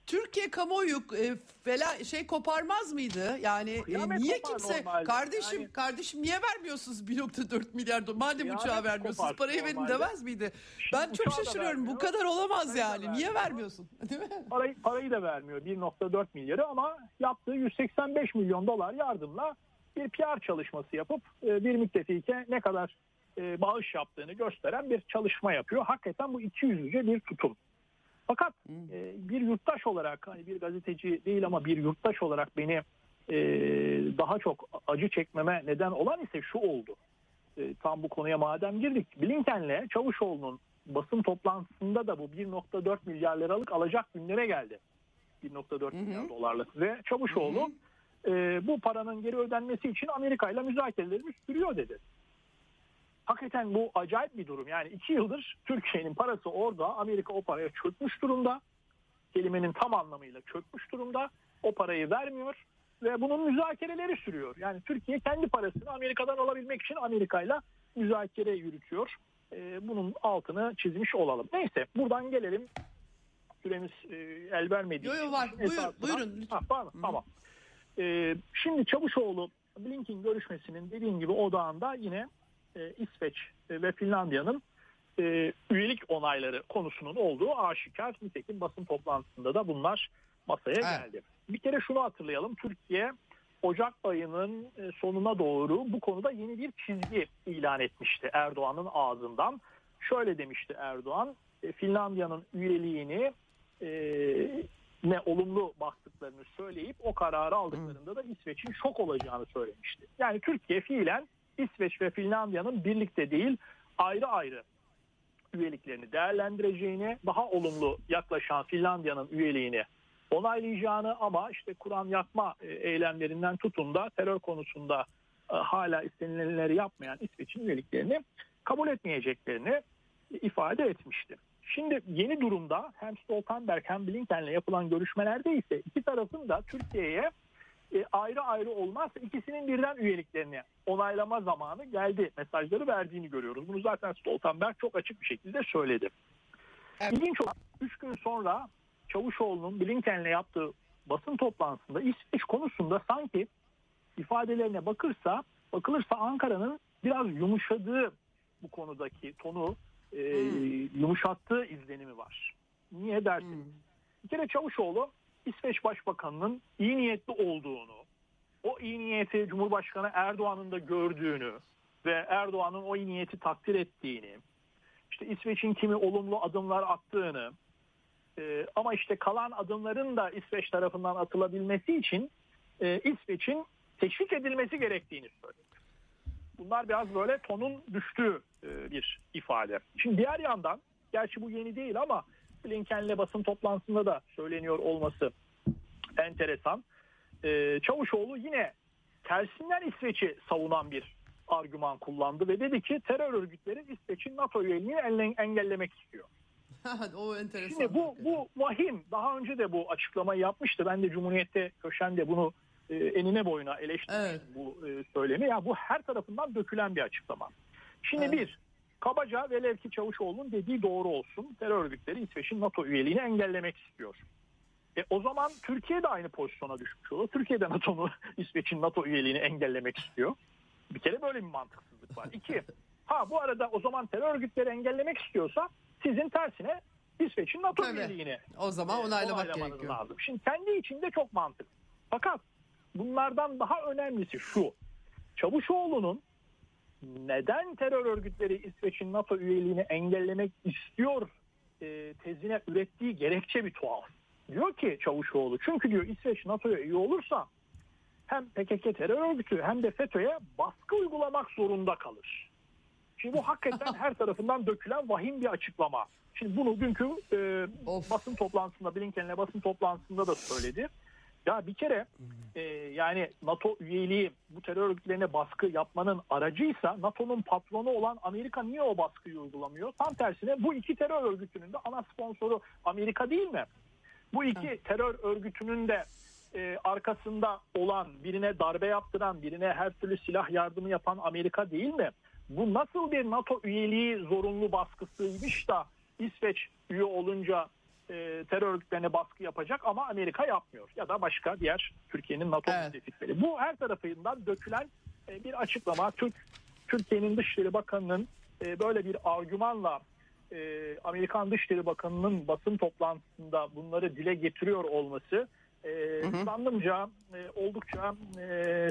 Türkiye kamuoyu e, fela şey koparmaz mıydı? Yani e, niye kimse normalde. kardeşim yani, kardeşim niye vermiyorsunuz 1.4 milyar dolar? Madem uçağı vermiyorsunuz parayı verin demez miydi? Şimdi ben çok şaşırıyorum. Bu kadar olamaz parayı yani. Niye vermiyorsun? Değil mi? Parayı, parayı da vermiyor 1.4 milyarı ama yaptığı 185 milyon dolar yardımla bir PR çalışması yapıp e, bir müttefike ne kadar e, bağış yaptığını gösteren bir çalışma yapıyor. Hakikaten bu iki yüzlüce bir tutum. Fakat e, bir yurttaş olarak hani bir gazeteci değil ama bir yurttaş olarak beni e, daha çok acı çekmeme neden olan ise şu oldu. E, tam bu konuya madem girdik. Blinken'le Çavuşoğlu'nun basın toplantısında da bu 1.4 milyar liralık alacak günlere geldi. 1.4 milyar dolarlık ve Çavuşoğlu e, bu paranın geri ödenmesi için Amerika ile müzakerelerimiz sürüyor dedi hakikaten bu acayip bir durum. Yani iki yıldır Türkiye'nin parası orada. Amerika o paraya çökmüş durumda. Kelimenin tam anlamıyla çökmüş durumda. O parayı vermiyor ve bunun müzakereleri sürüyor. Yani Türkiye kendi parasını Amerika'dan alabilmek için Amerika ile müzakere yürütüyor. Ee, bunun altını çizmiş olalım. Neyse buradan gelelim. Süremiz e, el vermediği Yok yok var. Buyur, buyurun. Lütfen. Ha, tamam. Ee, şimdi Çavuşoğlu Blinken görüşmesinin dediğim gibi odağında yine e, İsveç ve Finlandiya'nın e, üyelik onayları konusunun olduğu aşikar. Nitekim basın toplantısında da bunlar masaya evet. geldi. Bir kere şunu hatırlayalım. Türkiye Ocak ayının e, sonuna doğru bu konuda yeni bir çizgi ilan etmişti Erdoğan'ın ağzından. Şöyle demişti Erdoğan, Finlandiya'nın üyeliğini e, ne olumlu baktıklarını söyleyip o kararı aldıklarında da İsveç'in şok olacağını söylemişti. Yani Türkiye fiilen İsveç ve Finlandiya'nın birlikte değil ayrı ayrı üyeliklerini değerlendireceğini, daha olumlu yaklaşan Finlandiya'nın üyeliğini onaylayacağını ama işte Kur'an yakma e, eylemlerinden tutun da terör konusunda e, hala istenilenleri yapmayan İsveç'in üyeliklerini kabul etmeyeceklerini ifade etmişti. Şimdi yeni durumda hem Stoltenberg hem Blinken'le yapılan görüşmelerde ise iki tarafın da Türkiye'ye e, ayrı ayrı olmaz ikisinin birden üyeliklerini onaylama zamanı geldi mesajları verdiğini görüyoruz. Bunu zaten Stoltenberg çok açık bir şekilde söyledi. Evet. İlginç olan 3 gün sonra Çavuşoğlu'nun Blinken'le yaptığı basın toplantısında İsveç konusunda sanki ifadelerine bakırsa bakılırsa Ankara'nın biraz yumuşadığı bu konudaki tonu e, hmm. yumuşattığı izlenimi var. Niye dersin? Hmm. Bir kere Çavuşoğlu İsveç Başbakanı'nın iyi niyetli olduğunu, o iyi niyeti Cumhurbaşkanı Erdoğan'ın da gördüğünü ve Erdoğan'ın o iyi niyeti takdir ettiğini, işte İsveç'in kimi olumlu adımlar attığını e, ama işte kalan adımların da İsveç tarafından atılabilmesi için e, İsveç'in teşvik edilmesi gerektiğini söyledi. Bunlar biraz böyle tonun düştüğü e, bir ifade. Şimdi diğer yandan, gerçi bu yeni değil ama Blinken'le basın toplantısında da söyleniyor olması enteresan. Ee, Çavuşoğlu yine tersinden İsveç'i savunan bir argüman kullandı ve dedi ki terör örgütleri İsveç'in NATO üyeliğini engellemek istiyor. o enteresan. Şimdi bu, bu vahim. Daha önce de bu açıklamayı yapmıştı. Ben de Cumhuriyet'te köşende bunu e, enine boyuna eleştirdim evet. bu e, söylemi. Ya bu her tarafından dökülen bir açıklama. Şimdi evet. bir, Kabaca velev ki Çavuşoğlu'nun dediği doğru olsun. Terör örgütleri İsveç'in NATO üyeliğini engellemek istiyor. E, o zaman Türkiye de aynı pozisyona düşmüş olur. Türkiye de NATO'nu İsveç'in NATO üyeliğini engellemek istiyor. Bir kere böyle bir mantıksızlık var. İki, Ha bu arada o zaman terör örgütleri engellemek istiyorsa sizin tersine İsveç'in NATO Tabii. üyeliğini O zaman e, onaylamak gerekiyor. lazım. Şimdi kendi içinde çok mantıklı. Fakat bunlardan daha önemlisi şu. Çavuşoğlu'nun neden terör örgütleri İsveç'in NATO üyeliğini engellemek istiyor e, tezine ürettiği gerekçe bir tuhaf. Diyor ki Çavuşoğlu çünkü diyor İsveç NATO'ya üye olursa hem PKK terör örgütü hem de FETÖ'ye baskı uygulamak zorunda kalır. Şimdi bu hakikaten her tarafından dökülen vahim bir açıklama. Şimdi bunu dünkü e, Of. basın toplantısında Blinken'le basın toplantısında da söyledi. Ya bir kere e, yani NATO üyeliği bu terör örgütlerine baskı yapmanın aracıysa NATO'nun patronu olan Amerika niye o baskıyı uygulamıyor? Tam tersine bu iki terör örgütünün de ana sponsoru Amerika değil mi? Bu iki terör örgütünün de e, arkasında olan birine darbe yaptıran, birine her türlü silah yardımı yapan Amerika değil mi? Bu nasıl bir NATO üyeliği zorunlu baskısıymış da İsveç üye olunca e, terör örgütlerine baskı yapacak ama Amerika yapmıyor. Ya da başka diğer Türkiye'nin NATO Evet. müttefikleri. Bu her tarafından dökülen e, bir açıklama. Türk Türkiye'nin Dışişleri Bakanı'nın e, böyle bir argümanla e, Amerikan Dışişleri Bakanı'nın basın toplantısında bunları dile getiriyor olması e, hı. zannımca e, oldukça e,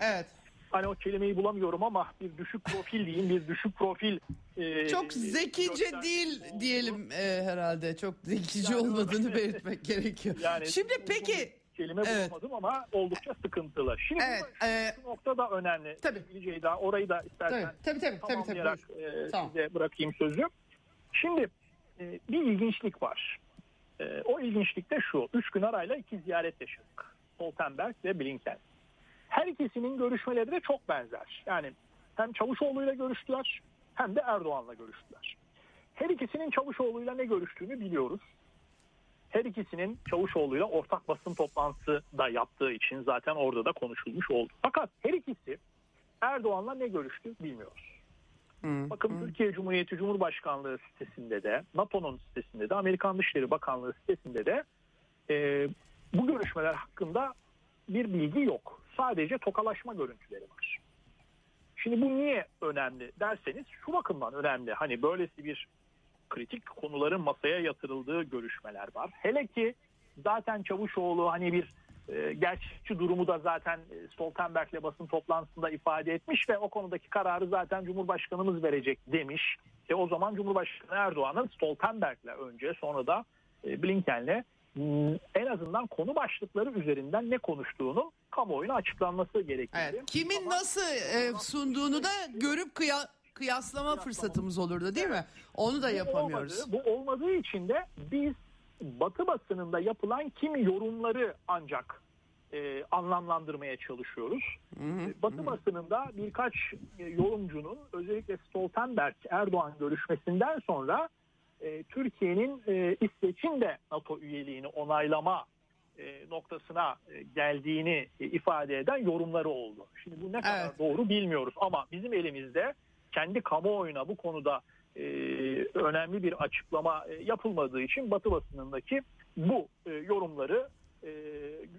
Evet. Hani o kelimeyi bulamıyorum ama bir düşük profil diyeyim bir düşük profil e, Çok zekice değil diyelim e, herhalde. Çok zekice Yani olmadığını belirtmek gerekiyor. Yani Şimdi peki kelime Evet. bulamadım ama oldukça sıkıntılı. Şimdi Evet, bu- e, şu nokta da önemli. Tabii. Sevgili Ceyda orayı da istersen tabii tabii tabii tabii, tabii. tamamlayarak buyur. e, Tamam. size bırakayım sözü. Şimdi e, bir ilginçlik var. E, o ilginçlik de şu. Üç gün arayla iki ziyaret yaşadık. Stoltenberg ve Blinken. Her ikisinin görüşmeleri de çok benzer. Yani hem Çavuşoğlu'yla görüştüler hem de Erdoğan'la görüştüler. Her ikisinin Çavuşoğlu'yla ne görüştüğünü biliyoruz. Her ikisinin Çavuşoğlu'yla ortak basın toplantısı da yaptığı için zaten orada da konuşulmuş oldu. Fakat her ikisi Erdoğan'la ne görüştü bilmiyoruz. Hı, Bakın hı. Türkiye Cumhuriyeti Cumhurbaşkanlığı sitesinde de, NATO'nun sitesinde de, Amerikan Dışişleri Bakanlığı sitesinde de e, bu görüşmeler hakkında bir bilgi yok. Sadece tokalaşma görüntüleri var. Şimdi bu niye önemli derseniz şu bakımdan önemli. Hani böylesi bir kritik konuların masaya yatırıldığı görüşmeler var. Hele ki zaten Çavuşoğlu hani bir e, gerçekçi durumu da zaten e, Stoltenberg'le basın toplantısında ifade etmiş ve o konudaki kararı zaten Cumhurbaşkanımız verecek demiş. E o zaman Cumhurbaşkanı Erdoğan'ın Stoltenberg'le önce sonra da e, Blinken'le en azından konu başlıkları üzerinden ne konuştuğunu kamuoyuna açıklanması gerekiyor. Evet. Kimin nasıl e, sunduğunu da görüp kıya, kıyaslama fırsatımız olurdu değil mi? Onu da Bu yapamıyoruz. olmadığı- bu olmadığı için de biz Batı basınında yapılan kimi yorumları ancak e, anlamlandırmaya çalışıyoruz. E, Batı basınında birkaç e, yorumcunun özellikle Stoltenberg Erdoğan görüşmesinden sonra e, Türkiye'nin e, İsveç'in de NATO üyeliğini onaylama e, noktasına e, geldiğini e, ifade eden yorumları oldu. Şimdi bu ne kadar Evet. doğru bilmiyoruz ama bizim elimizde kendi kamuoyuna bu konuda e, önemli bir açıklama e, yapılmadığı için Batı basınındaki bu e, yorumları e,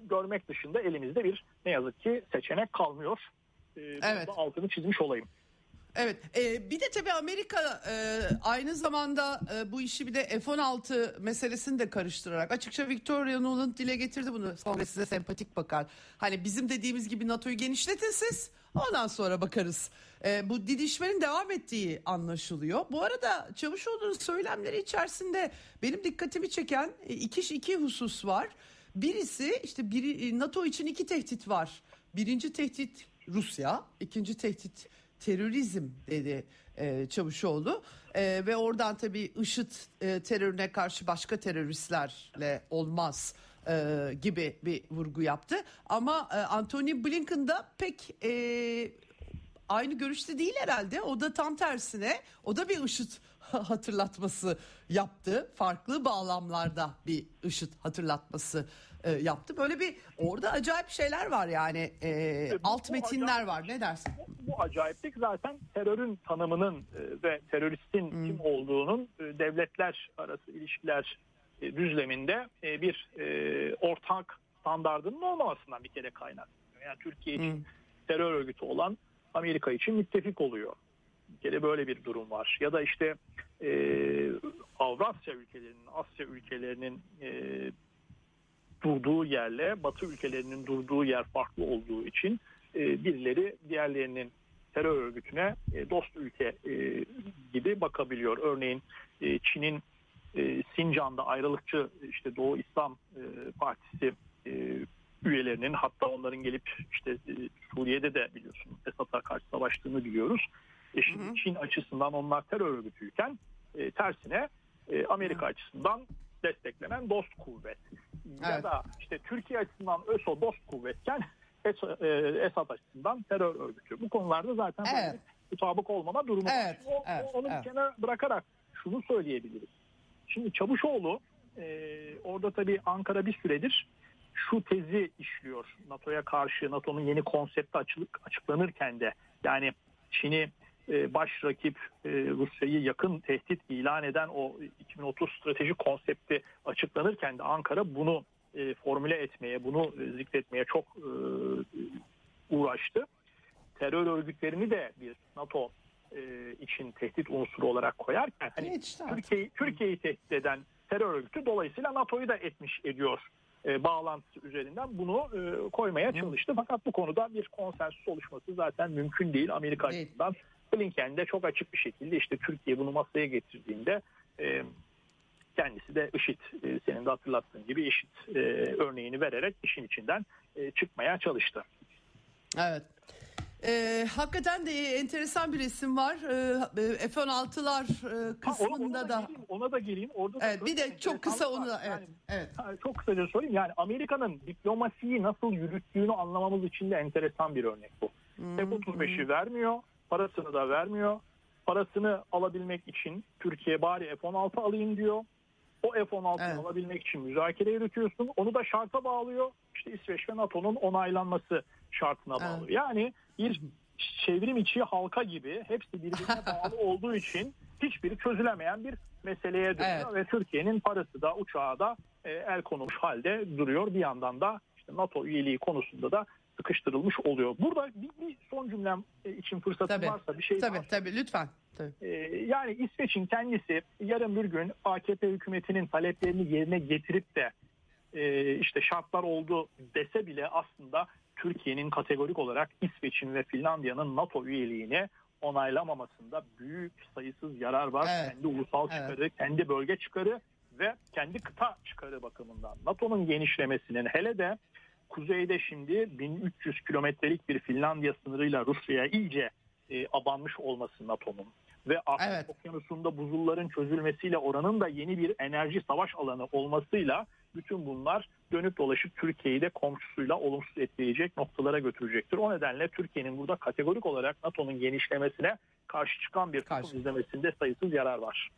görmek dışında elimizde bir ne yazık ki seçenek kalmıyor. E, Evet. altını çizmiş olayım. Evet. e, bir de tabii Amerika e, aynı zamanda e, bu işi bir de F-16 meselesini de karıştırarak açıkça Victoria Nuland dile getirdi bunu. Sonra size sempatik bakar. Hani bizim dediğimiz gibi NATO'yu genişletin siz. Ondan sonra bakarız. E, bu didişmenin devam ettiği anlaşılıyor. Bu arada Çavuşoğlu'nun söylemleri içerisinde benim dikkatimi çeken e, iki, iki husus var. Birisi işte biri, e, NATO için iki tehdit var. Birinci tehdit Rusya, ikinci tehdit terörizm dedi e, Çavuşoğlu E, ve oradan tabii IŞİD e, terörüne karşı başka teröristlerle olmaz e, gibi bir vurgu yaptı. Ama e, Anthony Blinken da pek e, aynı görüşte değil herhalde. O da tam tersine o da bir IŞİD hatırlatması yaptı. Farklı bağlamlarda bir IŞİD hatırlatması e, yaptı. Böyle bir orada acayip şeyler var yani e, bu- alt metinler acayip. var. Ne dersin? Bu, bu acayiplik zaten terörün tanımının e, ve teröristin kim olduğunun e, devletler arası ilişkiler e, düzleminde e, bir e, ortak standardının olmamasından bir kere kaynaklanıyor. Yani Türkiye için terör örgütü olan Amerika için müttefik oluyor. Bir kere böyle bir durum var. Ya da işte e, Avrasya ülkelerinin, Asya ülkelerinin e, durduğu yerle Batı ülkelerinin durduğu yer farklı olduğu için e, birileri diğerlerinin terör örgütüne e, dost ülke e, gibi bakabiliyor. Örneğin e, Çin'in e, Sincan'da ayrılıkçı işte Doğu İslam e, Partisi e, üyelerinin hatta onların gelip işte e, Suriye'de de biliyorsun Esad'a karşı savaştığını biliyoruz. E şimdi Hı hı. Çin açısından onlar terör örgütüyken e, tersine e, Amerika açısından desteklenen dost kuvvet. Ya Evet. da işte Türkiye açısından ÖSO dost kuvvetken e, Esad açısından terör örgütü. Bu konularda zaten Evet. mutabık olmama durumu var. Evet, O- o- evet, onu evet. kenara bırakarak şunu söyleyebiliriz. Şimdi Çavuşoğlu e, orada tabii Ankara bir süredir şu tezi işliyor. NATO'ya karşı NATO'nun yeni konsepti açılık, açıklanırken de yani Çin'i baş rakip e, Rusya'yı yakın tehdit ilan eden o 2030 strateji konsepti açıklanırken de Ankara bunu e, formüle etmeye, bunu e, zikretmeye çok e, uğraştı. Terör örgütlerini de bir NATO e, için tehdit unsuru olarak koyarken hani. Türkiye'yi Türkiye'yi tehdit eden terör örgütü dolayısıyla NATO'yu da etmiş ediyor e, bağlantısı üzerinden bunu e, koymaya çalıştı. Fakat bu konuda bir konsensüs oluşması zaten mümkün değil Amerika Değil. açısından. Blinken de çok açık bir şekilde işte Türkiye bunu masaya getirdiğinde e, kendisi de IŞİD e, senin de hatırlattığın gibi IŞİD e, örneğini vererek işin içinden e, çıkmaya çalıştı. Evet. Ee, hakikaten de enteresan bir resim var. Ee, F-16'lar e, Ha, kısmında ona, ona da, da. geleyim, ona da geleyim. Orada da Evet, bir şöyle de çok kısa onu da evet. Yani Evet. Ha, Çok kısaca söyleyeyim yani Amerika'nın diplomasiyi nasıl yürüttüğünü anlamamız için de enteresan bir örnek bu. Hmm, F-35'i vermiyor, parasını da vermiyor. Parasını alabilmek için Türkiye bari F-16 alayım diyor. O F-16'yı Evet. alabilmek için müzakere yürütüyorsun. Onu da şarta bağlıyor. İşte İsveç ve NATO'nun onaylanması şartına Evet. bağlıyor. Yani bir çevrim içi halka gibi hepsi birbirine bağlı olduğu için hiçbiri çözülemeyen bir meseleye dönüyor Evet. ve Türkiye'nin parası da uçağı da e, el konulmuş halde duruyor. Bir yandan da işte NATO üyeliği konusunda da sıkıştırılmış oluyor. Burada bir, bir son cümlem e, için fırsatım Tabii. varsa bir şey Tabii tabii lütfen. Tabii. ee, yani İsveç'in kendisi yarın bir gün AKP hükümetinin taleplerini yerine getirip de e, işte şartlar oldu dese bile aslında Türkiye'nin kategorik olarak İsveç'in ve Finlandiya'nın NATO üyeliğini onaylamamasında büyük sayısız yarar var. Evet. Kendi ulusal Evet. çıkarı, kendi bölge çıkarı ve kendi kıta çıkarı bakımından. NATO'nun genişlemesinin hele de kuzeyde şimdi 1300 kilometrelik bir Finlandiya sınırıyla Rusya'ya iyice e, abanmış olması NATO'nun ve Arktik Evet. Okyanusu'nda buzulların çözülmesiyle oranın da yeni bir enerji savaş alanı olmasıyla bütün bunlar dönüp dolaşıp Türkiye'yi de komşusuyla olumsuz etkileyecek noktalara götürecektir. O nedenle Türkiye'nin burada kategorik olarak NATO'nun genişlemesine karşı çıkan bir tutum izlemesinde sayısız yarar var.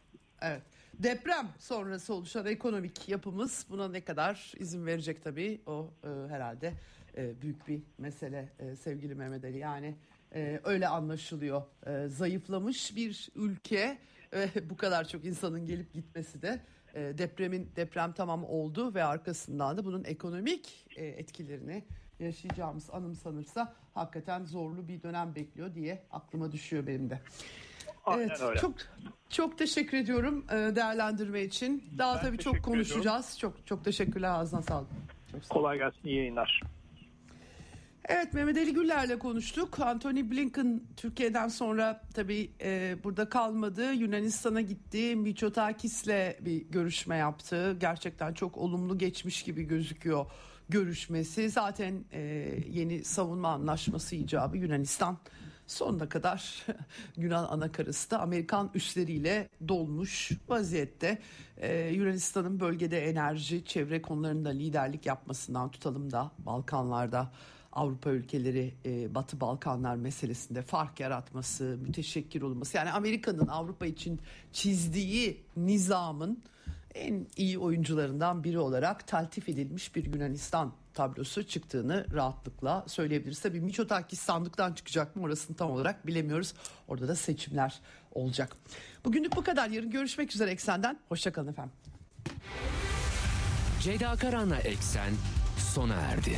Evet. Deprem sonrası oluşan ekonomik yapımız buna ne kadar izin verecek tabii o e, herhalde e, büyük bir mesele e, sevgili Mehmet Ali. Yani e, öyle anlaşılıyor. E, zayıflamış bir ülke ve bu kadar çok insanın gelip gitmesi de e, depremin deprem tamam oldu ve arkasından da bunun ekonomik e, etkilerini yaşayacağımız anımsanırsa hakikaten zorlu bir dönem bekliyor diye aklıma düşüyor benim de. Aynen Evet, öyle. çok çok teşekkür ediyorum e, değerlendirme için. Daha Ben tabii çok konuşacağız. Çok çok teşekkürler ağzına sağlık. Çok sağ ol. Kolay gelsin, iyi yayınlar. Evet Mehmet Ali Güller'le konuştuk. Anthony Blinken Türkiye'den sonra tabii e, burada kalmadı. Yunanistan'a gitti. Mitsotakis'le bir görüşme yaptı. Gerçekten çok olumlu geçmiş gibi gözüküyor görüşmesi. Zaten e, yeni savunma anlaşması icabı Yunanistan sonuna kadar Yunan anakarası da Amerikan üsleriyle dolmuş vaziyette. Ee, Yunanistan'ın bölgede enerji, çevre konularında liderlik yapmasından tutalım da Balkanlarda Avrupa ülkeleri e, Batı Balkanlar meselesinde fark yaratması, müteşekkir olması. Yani Amerika'nın Avrupa için çizdiği nizamın en iyi oyuncularından biri olarak taltif edilmiş bir Yunanistan tablosu çıktığını rahatlıkla söyleyebiliriz. Tabii Miçotakis sandıktan çıkacak mı orasını tam olarak bilemiyoruz. Orada da seçimler olacak. Bugünlük bu kadar. Yarın görüşmek üzere Eksen'den. Hoşçakalın efendim. Ceyda Karan'la Eksen sona erdi.